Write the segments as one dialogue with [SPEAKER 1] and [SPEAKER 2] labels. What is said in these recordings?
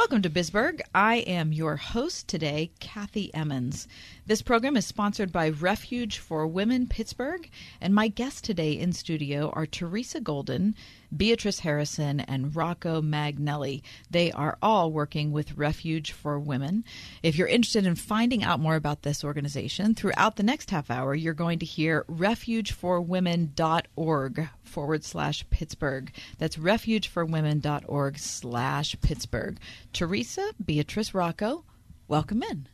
[SPEAKER 1] Welcome to Bisburg. I am your host today, Kathy Emmons. This program is sponsored by Refuge for Women Pittsburgh, and my guests today in studio are Teresa Golden, Beatrice Harrison, and Rocco Magnelli. They are all working with Refuge for Women. If you're interested in finding out more about this organization, throughout the next half hour, you're going to hear refugeforwomen.org forward slash Pittsburgh. That's refugeforwomen.org slash Pittsburgh. Teresa, Beatrice, Rocco, welcome in.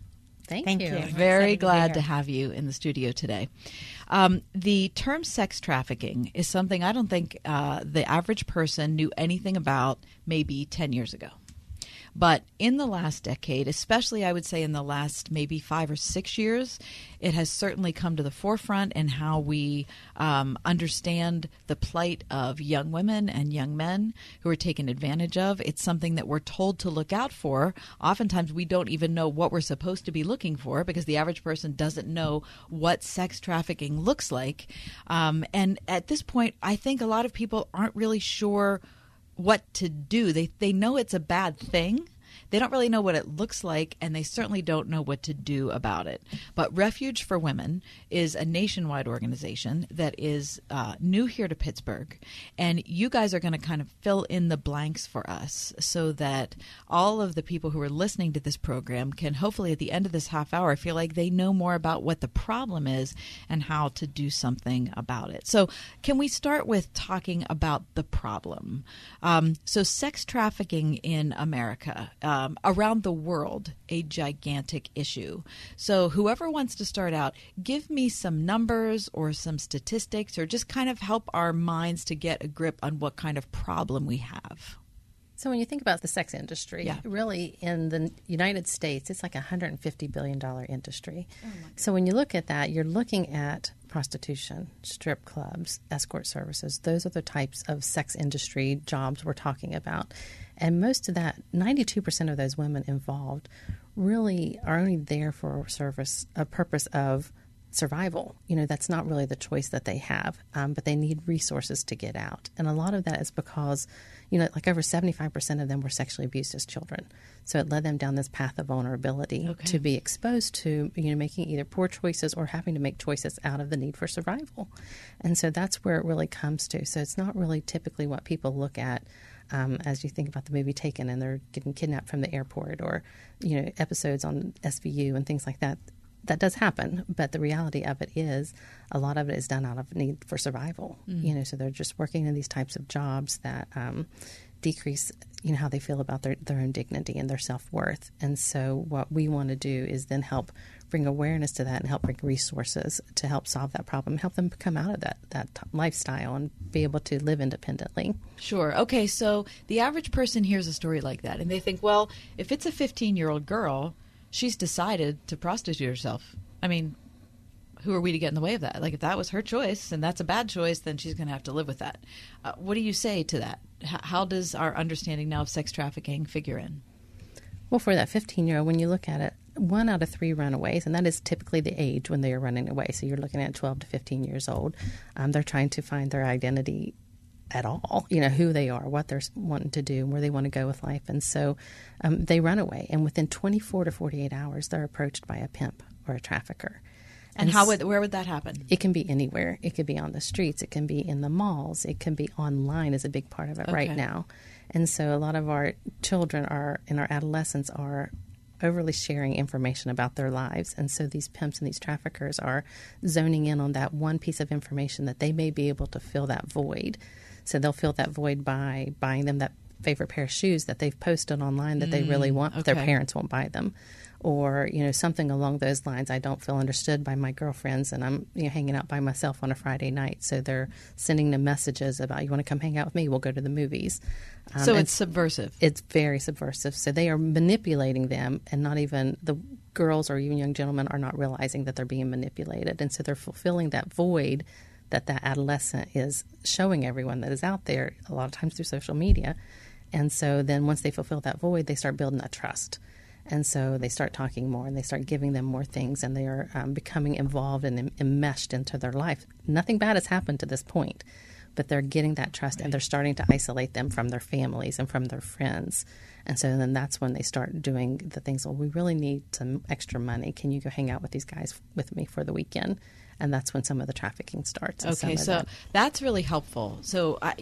[SPEAKER 2] Thank,
[SPEAKER 3] Thank
[SPEAKER 2] you.
[SPEAKER 3] you.
[SPEAKER 1] Very
[SPEAKER 3] Excited to
[SPEAKER 1] glad to have you in the studio today. Um, the term sex trafficking is something I don't think uh, the average person knew anything about maybe 10 years ago. But in the last decade, especially I would say in the last maybe five or six years, it has certainly come to the forefront in how we um, understand the plight of young women and young men who are taken advantage of. It's something that we're told to look out for. Oftentimes, we don't even know what we're supposed to be looking for because the average person doesn't know what sex trafficking looks like. Um, and at this point, I think a lot of people aren't really sure what to do. They they know it's a bad thing. They don't really know what it looks like, and they certainly don't know what to do about it. But Refuge for Women is a nationwide organization that is uh, new here to Pittsburgh, and you guys are going to kind of fill in the blanks for us so that all of the people who are listening to this program can hopefully at the end of this half hour feel like they know more about what the problem is and how to do something about it. So, can we start with talking about the problem? Um, so, sex trafficking in America, um, around the world, a gigantic issue. So, whoever wants to start out, give me some numbers or some statistics, or just kind of help our minds to get a grip on what kind of problem we have.
[SPEAKER 2] So when you think about the sex industry,
[SPEAKER 1] Yeah.
[SPEAKER 2] really in the United States, it's like a hundred and fifty billion dollar industry.
[SPEAKER 1] Oh
[SPEAKER 2] so when you look at that, you're looking at prostitution, strip clubs, escort services. Those are the types of sex industry jobs we're talking about. And most of that, ninety two percent of those women involved, really are only there for a service, a purpose of survival. You know, that's not really the choice that they have, um, but they need resources to get out. And a lot of that is because, you know, like over 75% of them were sexually abused as children. So it led them down this path of vulnerability
[SPEAKER 1] Okay.
[SPEAKER 2] to be exposed to, you know, making either poor choices or having to make choices out of the need for survival. And so that's where it really comes to. So it's not really typically what people look at. Um, as you think about the movie Taken and they're getting kidnapped from the airport, or you know episodes on SVU and things like that, that does happen, but the reality of it is a lot of it is done out of need for survival. You know, so they're just working in these types of jobs that um, decrease, you know, how they feel about their, their own dignity and their self worth. And so, what we want to do is then help bring awareness to that and help bring resources to help solve that problem, help them come out of that that t- lifestyle and be able to live independently.
[SPEAKER 1] Sure. Okay, so the average person hears a story like that and they think, well, if it's a 15 year old girl, she's decided to prostitute herself. I mean, who are we to get in the way of that? Like, if that was her choice and that's a bad choice, then she's going to have to live with that. Uh, what do you say to that? H- how does our understanding now of sex trafficking figure in?
[SPEAKER 2] Well, for that 15 year old, when you look at it, one out of three runaways, and that is typically the age when they are running away. So you're looking at 12 to 15 years old. Um, they're trying to find their identity at all, you know, who they are, what they're wanting to do, where they want to go with life. And so um, they run away. And within 24 to 48 hours, they're approached by a pimp or a trafficker.
[SPEAKER 1] And how would, where would that happen?
[SPEAKER 2] It can be anywhere. It could be on the streets. It can be in the malls. It can be online is a big part of it right now. And so a lot of our children are and our adolescents are overly sharing information about their lives. And so these pimps and these traffickers are zoning in on that one piece of information that they may be able to fill that void. So they'll fill that void by buying them that favorite pair of shoes that they've posted online that they really want, but their
[SPEAKER 1] Mm,
[SPEAKER 2] parents won't buy them. Or you know something along those lines. I don't feel understood by my girlfriends, and I'm you know, hanging out by myself on a Friday night. So they're sending them messages about you want to come hang out with me. We'll go to the movies. Um,
[SPEAKER 1] so it's subversive.
[SPEAKER 2] it's very subversive. So they are manipulating them, and not even the girls or even young gentlemen are not realizing that they're being manipulated, and so they're fulfilling that void that that adolescent is showing everyone that is out there. A lot of times through social media, and so then once they fulfill that void, they start building that trust. And so they start talking more and they start giving them more things and they are um, becoming involved and em- enmeshed into their life. Nothing bad has happened to this point, but they're getting that trust and they're starting to isolate them from their families and from their friends. And so then that's when they start doing the things. Well, we really need some extra money. Can you go hang out with these guys with me for the weekend? And that's when some of the trafficking starts.
[SPEAKER 1] Okay, so
[SPEAKER 2] that-
[SPEAKER 1] that's really helpful. So I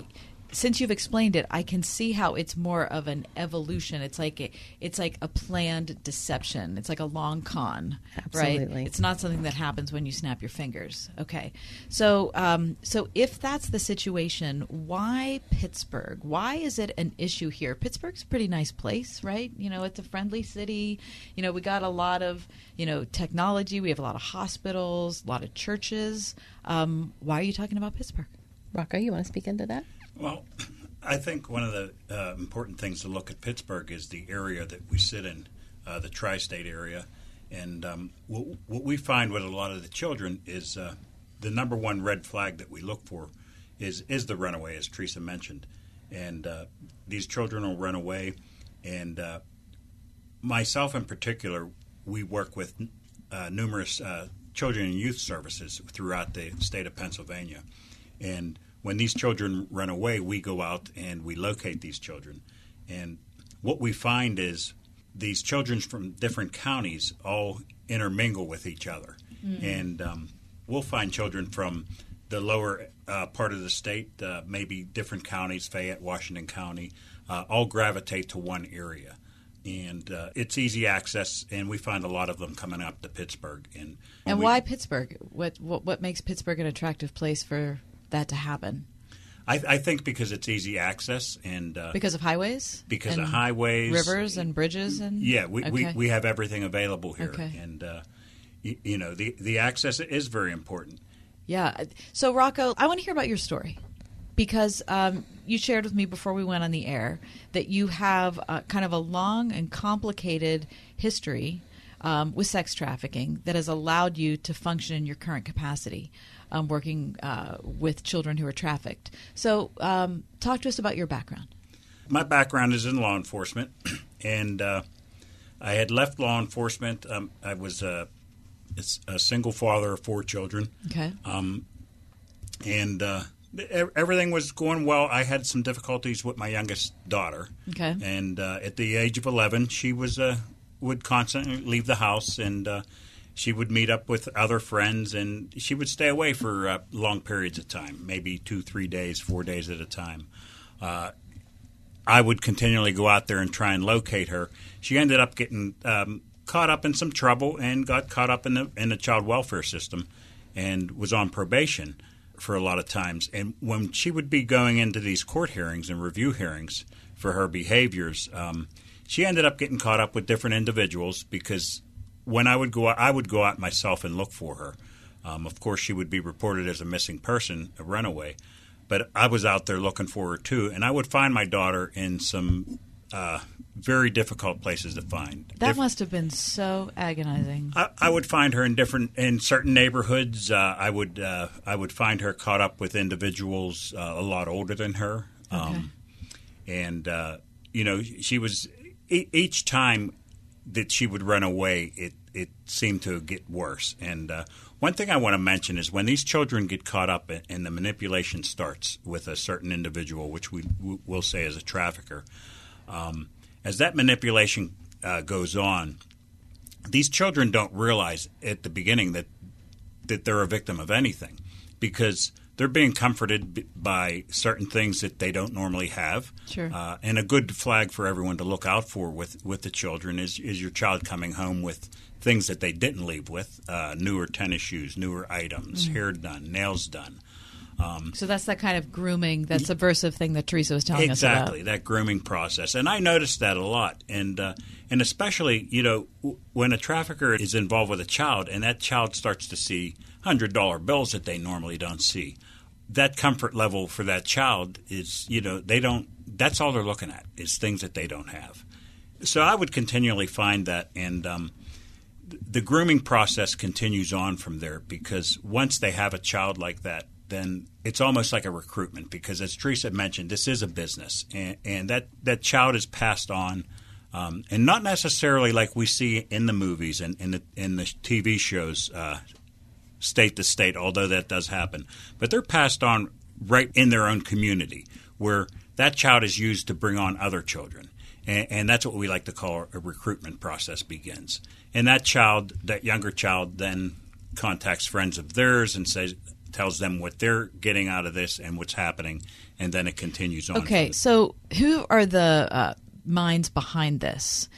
[SPEAKER 1] since you've explained it, I can see how it's more of an evolution. It's like a, it's like a planned deception. It's like a long con, right? It's not something that happens when you snap your fingers. Okay, so um, so if that's the situation, why Pittsburgh? Why is it an issue here? Pittsburgh's a pretty nice place, right? You know, it's a friendly city. You know, we got a lot of you know technology. We have a lot of hospitals, a lot of churches. Um, why are you talking about Pittsburgh?
[SPEAKER 2] Rocco, you want to speak into that?
[SPEAKER 3] Well, I think one of the uh, important things to look at Pittsburgh is the area that we sit in, uh, the tri state area. And um, what, what we find with a lot of the children is uh, the number one red flag that we look for is, is the runaway, as Teresa mentioned. And uh, these children will run away. And uh, myself in particular, we work with uh, numerous children and youth services throughout the state of Pennsylvania. And when these children run away, we go out and we locate these children. And what we find is these children from different counties all intermingle with each other. And um, we'll find children from the lower uh, part of the state, uh, maybe different counties, Fayette, Washington County, uh, all gravitate to one area. And uh, it's easy access, and we find a lot of them coming up to Pittsburgh. And,
[SPEAKER 1] And
[SPEAKER 3] we-
[SPEAKER 1] why Pittsburgh? What, what what makes Pittsburgh an attractive place for that to happen?
[SPEAKER 3] I, I think because it's easy access and uh,
[SPEAKER 1] Because of highways?
[SPEAKER 3] because of highways,
[SPEAKER 1] rivers and bridges and
[SPEAKER 3] Yeah, we, we,
[SPEAKER 1] Okay.
[SPEAKER 3] we have everything available here,
[SPEAKER 1] Okay.
[SPEAKER 3] and uh, you, you know the the access is very important.
[SPEAKER 1] Yeah. So, Rocco, I want to hear about your story because um, you shared with me before we went on the air that you have uh, kind of a long and complicated history um, with sex trafficking that has allowed you to function in your current capacity, um, working uh, with children who are trafficked. So, um, talk to us about your background.
[SPEAKER 3] My background is in law enforcement, and uh, I had left law enforcement. Um, I was a, a single father of four children.
[SPEAKER 1] Okay.
[SPEAKER 3] and uh, everything was going well. I had some difficulties with my youngest daughter.
[SPEAKER 1] Okay.
[SPEAKER 3] And uh, at the age of eleven, she was uh, would constantly leave the house, and uh, she would meet up with other friends, and she would stay away for uh, long periods of time, maybe two, three days, four days at a time. Uh, I would continually go out there and try and locate her. She ended up getting um, caught up in some trouble and got caught up in the in the child welfare system, and was on probation for a lot of times. And when she would be going into these court hearings and review hearings for her behaviors, um, she ended up getting caught up with different individuals because when I would go out, I would go out myself and look for her. Um, of course, she would be reported as a missing person, a runaway but I was out there looking for her too, and I would find my daughter in some uh, very difficult places to find.
[SPEAKER 1] That must have been so agonizing.
[SPEAKER 3] I, I would find her in different in certain neighborhoods. Uh, I would uh, I would find her caught up with individuals uh, a lot older than her, um, and uh, you know she was each time that she would run away, it it seemed to get worse. And uh, one thing I want to mention is when these children get caught up and- the manipulation starts with a certain individual, which we will say is a trafficker, um, as that manipulation uh, goes on, these children don't realize at the beginning that that they're a victim of anything because they're being comforted by certain things that they don't normally have.
[SPEAKER 1] Sure.
[SPEAKER 3] Uh, and a good flag for everyone to look out for with, with the children is, is your child coming home with things that they didn't leave with uh, newer tennis shoes, newer items, hair done, nails done.
[SPEAKER 1] So that's that kind of grooming, that subversive thing that Teresa was telling
[SPEAKER 3] exactly
[SPEAKER 1] us about.
[SPEAKER 3] Exactly, that grooming process and i noticed that a lot and uh, and especially you know w- when a trafficker is involved with a child and that child starts to see hundred dollar bills that they normally don't see that comfort level for that child is you know they don't that's all they're looking at is things that they don't have. So i would continually find that and um, the grooming process continues on from there because once they have a child like that, then it's almost like a recruitment because, as Teresa mentioned, this is a business, and, and that that child is passed on, um, and not necessarily like we see in the movies and in the in the TV shows, uh, state to state. Although that does happen, but they're passed on right in their own community where that child is used to bring on other children. And, and that's what we like to call a recruitment process begins. And that child, that younger child, then contacts friends of theirs and says, tells them what they're getting out of this and what's happening, and then it continues on.
[SPEAKER 1] Okay, so who are the uh, minds behind this?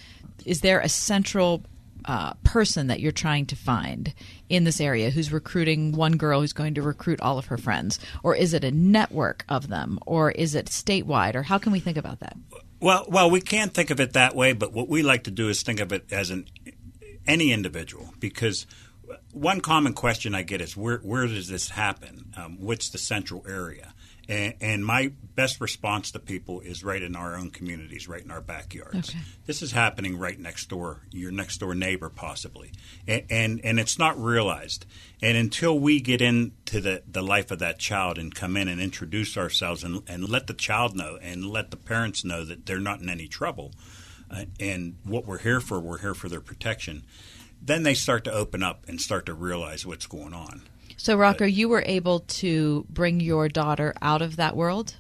[SPEAKER 1] Is there a central uh, person that you're trying to find in this area who's recruiting one girl who's going to recruit all of her friends? Or is it a network of them? Or is it statewide? Or how can we think about that?
[SPEAKER 3] Well, well, we can't think of it that way, but what we like to do is think of it as an any individual because one common question I get is where where does this happen? Um, what's the central area? And, and my best response to people is right in our own communities, right in our backyards.
[SPEAKER 1] Okay.
[SPEAKER 3] This is happening right next door, your next door neighbor, possibly, and, and and it's not realized. And until we get into the, the life of that child and come in and introduce ourselves and, and let the child know and let the parents know that they're not in any trouble, uh, and what we're here for, we're here for their protection. Then they start to open up and start to realize what's going on.
[SPEAKER 1] So, Rocco, you were able to bring your daughter out of that world?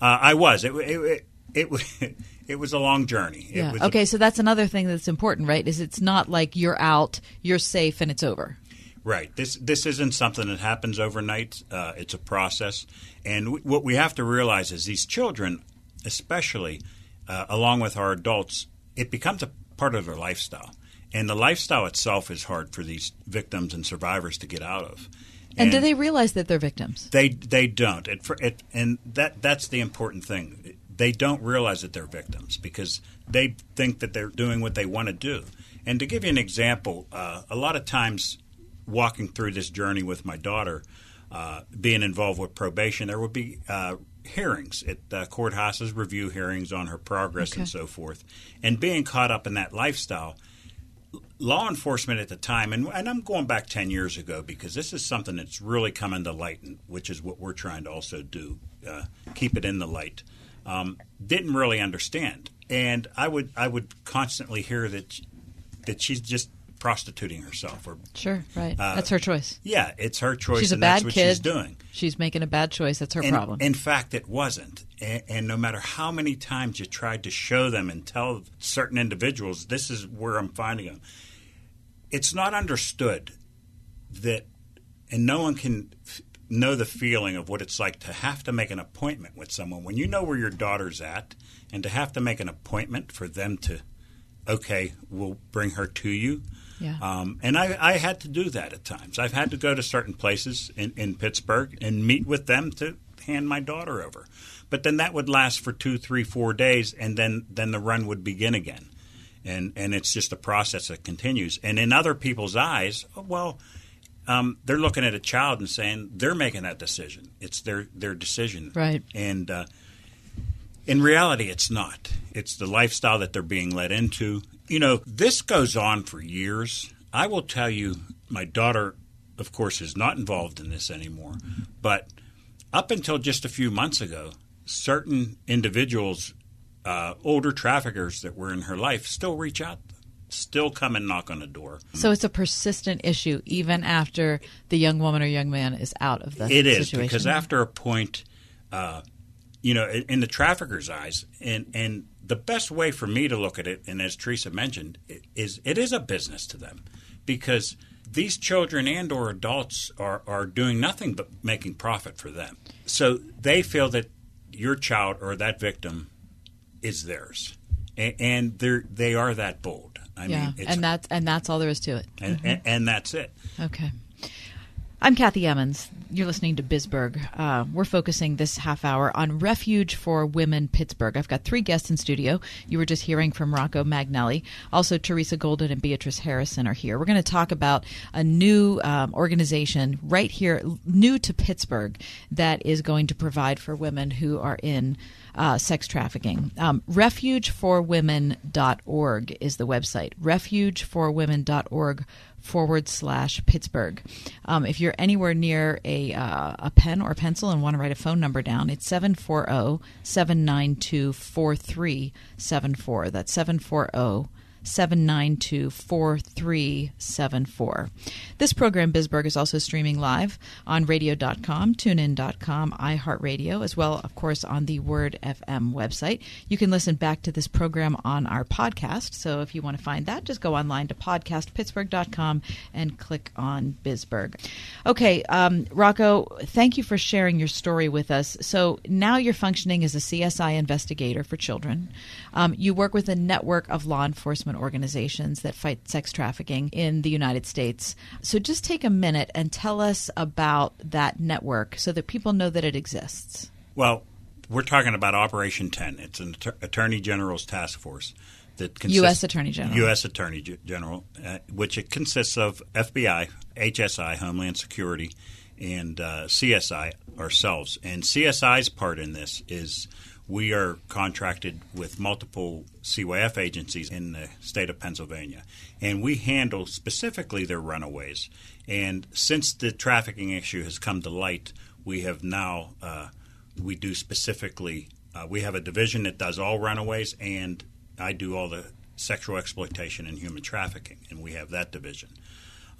[SPEAKER 3] Uh, I was. It it it, it, was- it was a long journey. It
[SPEAKER 1] Yeah.
[SPEAKER 3] was a-
[SPEAKER 1] Okay, so that's another thing that's important, right? Is it's not like you're out, you're safe, and it's over.
[SPEAKER 3] Right. This this isn't something that happens overnight. Uh, it's a process, and w- what we have to realize is these children, especially uh, along with our adults, it becomes a part of their lifestyle, and the lifestyle itself is hard for these victims and survivors to get out of.
[SPEAKER 1] And, do they realize that they're victims?
[SPEAKER 3] They they don't. It, it, and that that's the important thing. They don't realize that they're victims because they think that they're doing what they want to do. And to give you an example, uh, a lot of times walking through this journey with my daughter, uh, being involved with probation, there would be uh, hearings at uh, courthouses, review hearings on her progress
[SPEAKER 1] Okay.
[SPEAKER 3] and so forth. And being caught up in that lifestyle, law enforcement at the time, and, and I'm going back 10 years ago because this is something that's really coming to light, which is what we're trying to also do uh, keep it in the light. Um, didn't really understand, and I would I would constantly hear that that she's just prostituting herself, or
[SPEAKER 1] Sure, right.
[SPEAKER 3] Uh,
[SPEAKER 1] that's her choice.
[SPEAKER 3] yeah, it's her choice,
[SPEAKER 1] She's a
[SPEAKER 3] and
[SPEAKER 1] bad
[SPEAKER 3] that's what
[SPEAKER 1] kid.
[SPEAKER 3] she's doing.
[SPEAKER 1] She's making a bad choice. That's her
[SPEAKER 3] And
[SPEAKER 1] problem.
[SPEAKER 3] In fact, it wasn't. And, and no matter how many times you tried to show them and tell certain individuals, this is where I'm finding them, it's not understood that, and no one can f- know the feeling of what it's like to have to make an appointment with someone when you know where your daughter's at, and to have to make an appointment for them to, okay, we'll bring her to you.
[SPEAKER 1] Yeah.
[SPEAKER 3] Um, and I, I had to do that at times. I've had to go to certain places in, in Pittsburgh and meet with them to hand my daughter over. But then that would last for two, three, four days, and then, then the run would begin again. And, and it's just a process that continues. And in other people's eyes, well, um, they're looking at a child and saying they're making that decision. It's their, their decision.
[SPEAKER 1] Right.
[SPEAKER 3] And uh, in reality, it's not. It's the lifestyle that they're being led into. You know, this goes on for years. I will tell you, my daughter, of course, is not involved in this anymore. But up until just a few months ago, certain individuals, uh, older traffickers that were in her life, still reach out, still come and knock on the door.
[SPEAKER 1] so it's a persistent issue even after the young woman or young man is out of the
[SPEAKER 3] It is
[SPEAKER 1] situation.
[SPEAKER 3] because after a point, uh, you know, in, the trafficker's eyes, and and the best way for me to look at it, and as Teresa mentioned, is it is a business to them because these children and or adults are are doing nothing but making profit for them. So they feel that your child or that victim is theirs, and, and they they are that bold. I
[SPEAKER 1] yeah,
[SPEAKER 3] mean, it's,
[SPEAKER 1] and that's and that's all there is to it.
[SPEAKER 3] and, mm-hmm. and, and that's it.
[SPEAKER 1] Okay. I'm Kathy Emmons. You're listening to Bisburg. Uh, we're focusing this half hour on Refuge for Women Pittsburgh. I've got three guests in studio. You were just hearing from Rocco Magnelli. Also, Teresa Golden and Beatrice Harrison are here. We're going to talk about a new um, organization right here, new to Pittsburgh, that is going to provide for women who are in uh, sex trafficking. Um, refugeforwomen.org is the website. refugeforwomen.org forward slash Pittsburgh. Um, if you're anywhere near a, uh, a pen or pencil and want to write a phone number down, it's 740 792 4374. That's 740 792 4374. This program, Bisburg, is also streaming live on radio.com, tunein.com, iHeartRadio, as well, of course, on the Word FM website. You can listen back to this program on our podcast. So if you want to find that, just go online to podcastpittsburgh.com and click on Bisburg. Okay, um, Rocco, thank you for sharing your story with us. So now you're functioning as a CSI investigator for children. Um, you work with a network of law enforcement organizations that fight sex trafficking in the United States. So just take a minute and tell us about that network so that people know that it exists.
[SPEAKER 3] Well, we're talking about Operation 10. It's an Attorney General's task force that
[SPEAKER 1] consists U.S. Attorney General.
[SPEAKER 3] U.S. Attorney General, uh, which it consists of FBI, HSI, Homeland Security, and uh, CSI ourselves. And CSI's part in this is we are contracted with multiple CYF agencies in the state of Pennsylvania, and we handle specifically their runaways. And since the trafficking issue has come to light, we have now uh, we do specifically. Uh, we have a division that does all runaways, and I do all the sexual exploitation and human trafficking, and we have that division.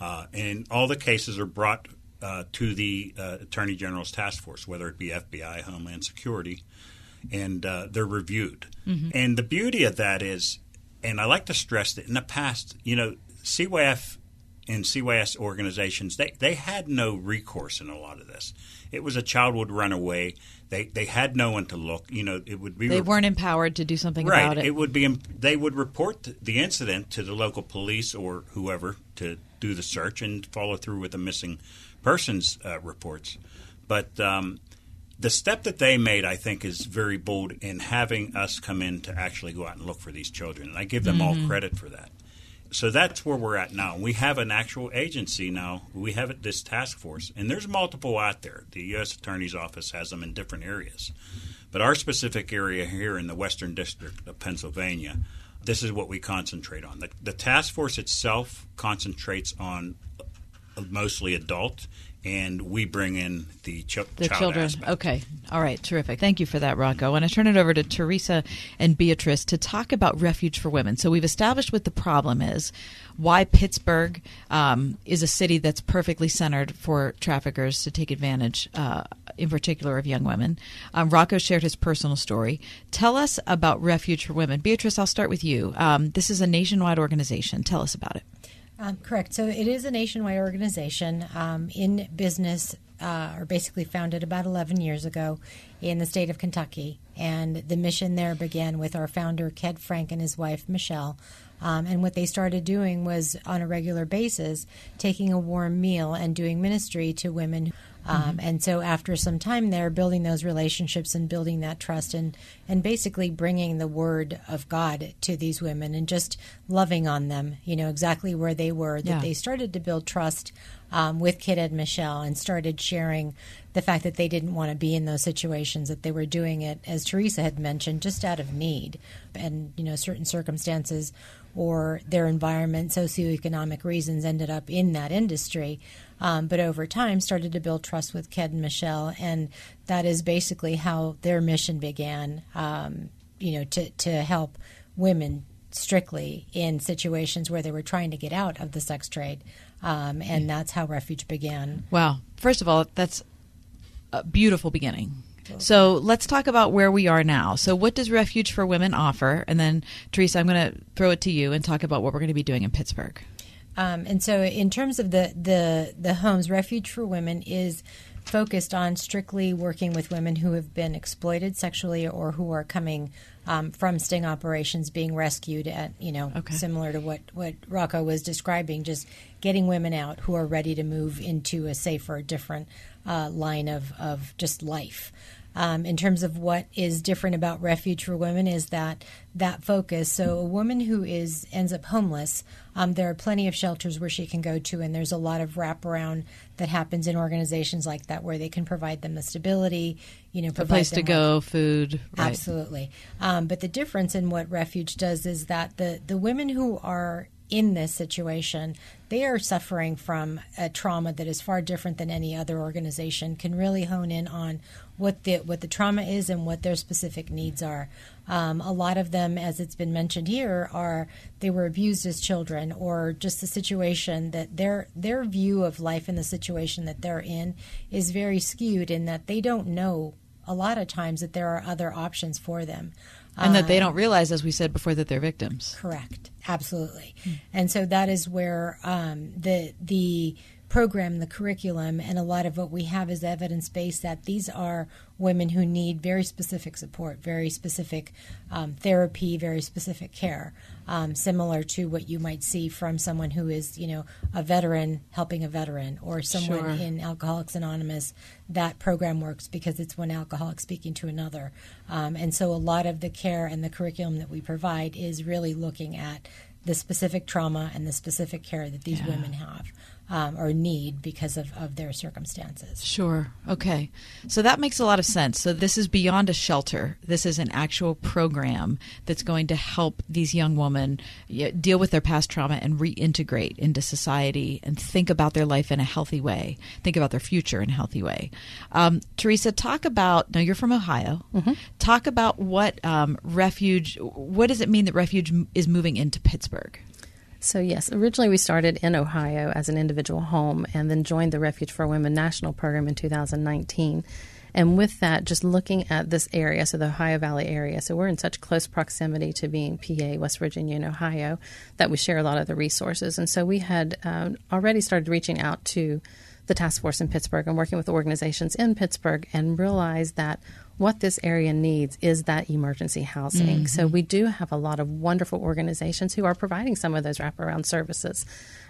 [SPEAKER 3] Uh, and all the cases are brought uh, to the uh, Attorney General's task force, whether it be FBI, Homeland Security, and uh, they're reviewed. Mm-hmm. And the beauty of that is, and I like to stress that in the past, you know, CYF and CYS organizations, they, they had no recourse in a lot of this. It was a child would run away. They they had no one to look. You know, it would be
[SPEAKER 1] they weren't empowered to do something
[SPEAKER 3] right.
[SPEAKER 1] about it.
[SPEAKER 3] It would be they would report the incident to the local police or whoever to do the search and follow through with the missing persons uh, reports. But um, the step that they made, I think, is very bold in having us come in to actually go out and look for these children. And I give them mm-hmm. all credit for that. So that's where we're at now. We have an actual agency now. We have this task force, and there's multiple out there. The U.S. Attorney's Office has them in different areas. But our specific area here in the Western District of Pennsylvania, this is what we concentrate on. The, the task force itself concentrates on mostly adult and we bring in the, ch-
[SPEAKER 1] the
[SPEAKER 3] child
[SPEAKER 1] children.
[SPEAKER 3] Aspect.
[SPEAKER 1] Okay, all right, terrific. Thank you for that, Rocco. And I turn it over to Teresa and Beatrice to talk about Refuge for Women. So we've established what the problem is, why Pittsburgh um, is a city that's perfectly centered for traffickers to take advantage, uh, in particular, of young women. Um, Rocco shared his personal story. Tell us about Refuge for Women. Beatrice, I'll start with you. Um, this is a nationwide organization. Tell us about it.
[SPEAKER 4] Um, correct. So it is a nationwide organization um, in business, uh, or basically founded about 11 years ago in the state of Kentucky. And the mission there began with our founder, Ked Frank, and his wife, Michelle. Um, and what they started doing was on a regular basis taking a warm meal and doing ministry to women um, mm-hmm. And so after some time there, building those relationships and building that trust and, and basically bringing the word of God to these women and just loving on them, you know, exactly where they were, that yeah. they started to build trust um, with Kid and Michelle and started sharing the fact that they didn't want to be in those situations, that they were doing it, as Teresa had mentioned, just out of need and, you know, certain circumstances or their environment, socioeconomic reasons ended up in that industry. Um, but over time started to build trust with Ked and Michelle, and that is basically how their mission began. Um, you know, to to help women strictly in situations where they were trying to get out of the sex trade, um, and that's how Refuge began.
[SPEAKER 1] Wow! First of all, that's a beautiful beginning. So let's talk about where we are now. So, what does Refuge for Women offer? And then, Teresa, I'm going to throw it to you and talk about what we're going to be doing in Pittsburgh.
[SPEAKER 4] Um, and so, in terms of the, the the homes, Refuge for Women is focused on strictly working with women who have been exploited sexually or who are coming um, from sting operations being rescued at you know
[SPEAKER 1] Okay.
[SPEAKER 4] similar to what what Rocco was describing, just getting women out who are ready to move into a safer, different uh, line of of just life. Um, in terms of what is different about refuge for women is that that focus. So a woman who is ends up homeless, um, there are plenty of shelters where she can go to, and there's a lot of wraparound that happens in organizations like that where they can provide them the stability, you know,
[SPEAKER 1] A place to
[SPEAKER 4] them with-
[SPEAKER 1] go, food. Right.
[SPEAKER 4] Absolutely. Um, but the difference in what Refuge does is that the, the women who are in this situation, they are suffering from a trauma that is far different than any other organization. Can really hone in on what the what the trauma is and what their specific needs are. Um, a lot of them, as it's been mentioned here, are they were abused as children, or just the situation that their their view of life and the situation that they're in is very skewed in that they don't know a lot of times that there are other options for them.
[SPEAKER 1] And that they
[SPEAKER 4] Um,
[SPEAKER 1] don't realize, as we said before, that they're victims.
[SPEAKER 4] Correct. Absolutely. And so that is where um, the the program, the curriculum, and a lot of what we have is evidence based that these are women who need very specific support, very specific um, therapy, very specific care, um, similar to what you might see from someone who is, you know, a veteran helping a veteran, or someone
[SPEAKER 1] Sure.
[SPEAKER 4] in Alcoholics Anonymous. That program works because it's one alcoholic speaking to another, um, and so a lot of the care and the curriculum that we provide is really looking at the specific trauma and the specific care that these women have um, or need because of, of their circumstances.
[SPEAKER 1] Sure. Okay. So that makes a lot of sense. So this is beyond a shelter. This is an actual program that's going to help these young women deal with their past trauma and reintegrate into society and think about their life in a healthy way, think about their future in a healthy way. Um, Teresa, talk about, now you're from Ohio. Talk about what um, refuge, what does it mean that refuge is moving into Pittsburgh?
[SPEAKER 2] So, yes, originally we started in Ohio as an individual home and then joined the Refuge for Women national program in 2019. And with that, just looking at this area, so the Ohio Valley area, so we're in such close proximity to being PA, West Virginia, and Ohio that we share a lot of the resources. And so we had um, already started reaching out to the task force in Pittsburgh and working with organizations in Pittsburgh and realized that what this area needs is that emergency housing. So we do have a lot of wonderful organizations who are providing some of those wraparound services,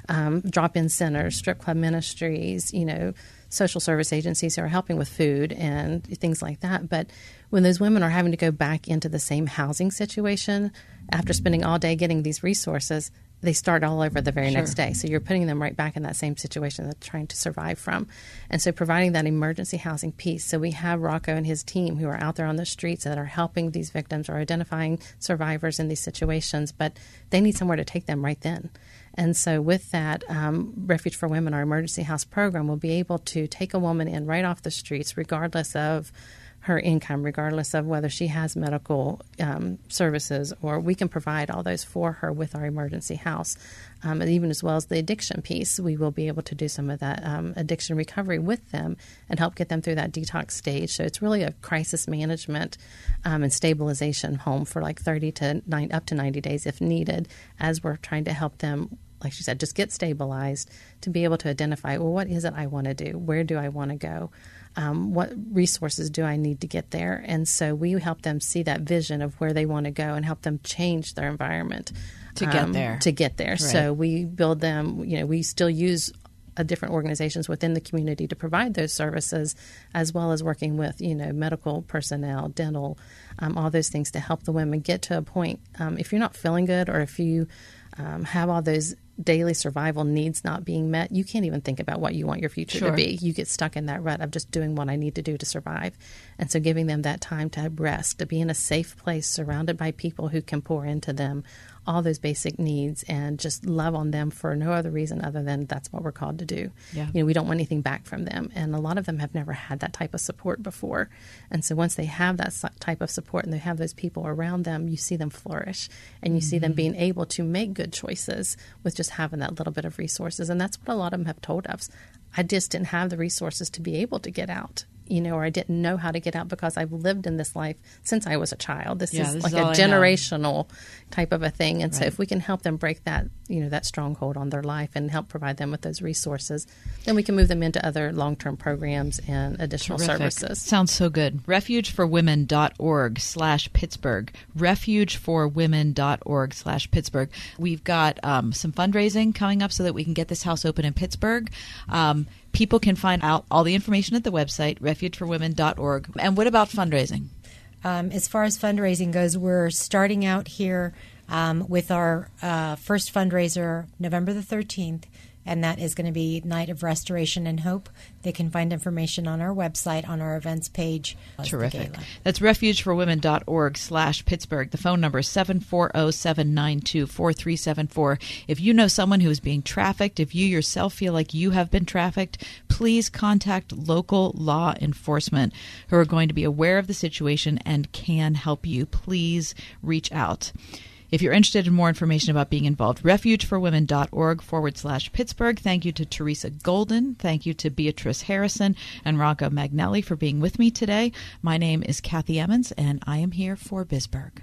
[SPEAKER 2] um, drop-in centers, strip club ministries, you know, social service agencies who are helping with food and things like that. But when those women are having to go back into the same housing situation after spending all day getting these resources, they start all over the very next day. So you're putting them right back in that same situation that they're trying to survive from. And so providing that emergency housing piece. So we have Rocco and his team who are out there on the streets that are helping these victims or identifying survivors in these situations, but they need somewhere to take them right then. And so, with that, um, Refuge for Women, our emergency house program, will be able to take a woman in right off the streets, regardless of her income, regardless of whether she has medical um, services, or we can provide all those for her with our emergency house. Um, and even as well as the addiction piece, we will be able to do some of that um, addiction recovery with them and help get them through that detox stage. So it's really a crisis management um, and stabilization home for like 30 to nine, up to 90 days if needed, as we're trying to help them like she said, just get stabilized to be able to identify, well, what is it I want to do? Where do I want to go? Um, what resources do I need to get there? And so we help them see that vision of where they want to go and help them change their environment
[SPEAKER 1] To get
[SPEAKER 2] um,
[SPEAKER 1] there.
[SPEAKER 2] To get there. So we build them, you know, we still use different organizations within the community to provide those services, as well as working with, you know, medical personnel, dental, um, all those things to help the women get to a point. Um, if you're not feeling good or if you um, have all those daily survival needs not being met, you can't even think about what you want your future
[SPEAKER 1] Sure.
[SPEAKER 2] to be. You get stuck in that rut of just doing what I need to do to survive. And so giving them that time to rest, to be in a safe place surrounded by people who can pour into them all those basic needs and just love on them for no other reason other than that's what we're called to do.
[SPEAKER 1] Yeah.
[SPEAKER 2] You know, we don't want anything back from them. And a lot of them have never had that type of support before. And so once they have that type of support and they have those people around them, you see them flourish and you see them mm-hmm. being able to make good choices with just having that little bit of resources. And that's what a lot of them have told us. I just didn't have the resources to be able to get out. You know, or I didn't know how to get out because I've lived in this life since I was a child. This
[SPEAKER 1] Yeah,
[SPEAKER 2] is
[SPEAKER 1] this
[SPEAKER 2] like
[SPEAKER 1] is
[SPEAKER 2] a
[SPEAKER 1] all I know.
[SPEAKER 2] generational type of a thing. And so if we can help them break that, you know, that stronghold on their life and help provide them with those resources, then we can move them into other long-term programs and additional
[SPEAKER 1] Terrific.
[SPEAKER 2] services.
[SPEAKER 1] Sounds so good. Refugeforwomen.org slash Pittsburgh. Refugeforwomen.org slash Pittsburgh. We've got um, some fundraising coming up so that we can get this house open in Pittsburgh. Um, people can find out all the information at the website, refugeforwomen.org. And what about fundraising?
[SPEAKER 4] Um, as far as fundraising goes, we're starting out here um, with our uh, first fundraiser November the 13th, and that is going to be Night of Restoration and Hope. They can find information on our website on our events page.
[SPEAKER 1] Terrific. That's refugeforwomen.org slash Pittsburgh. The phone number is 740-792-4374. If you know someone who is being trafficked, if you yourself feel like you have been trafficked, please contact local law enforcement who are going to be aware of the situation and can help you. Please reach out. If you're interested in more information about being involved, refugeforwomen.org forward slash Pittsburgh. Thank you to Teresa Golden. Thank you to Beatrice Harrison and Rocco Magnelli for being with me today. My name is Kathy Emmons, and I am here for Bisburg.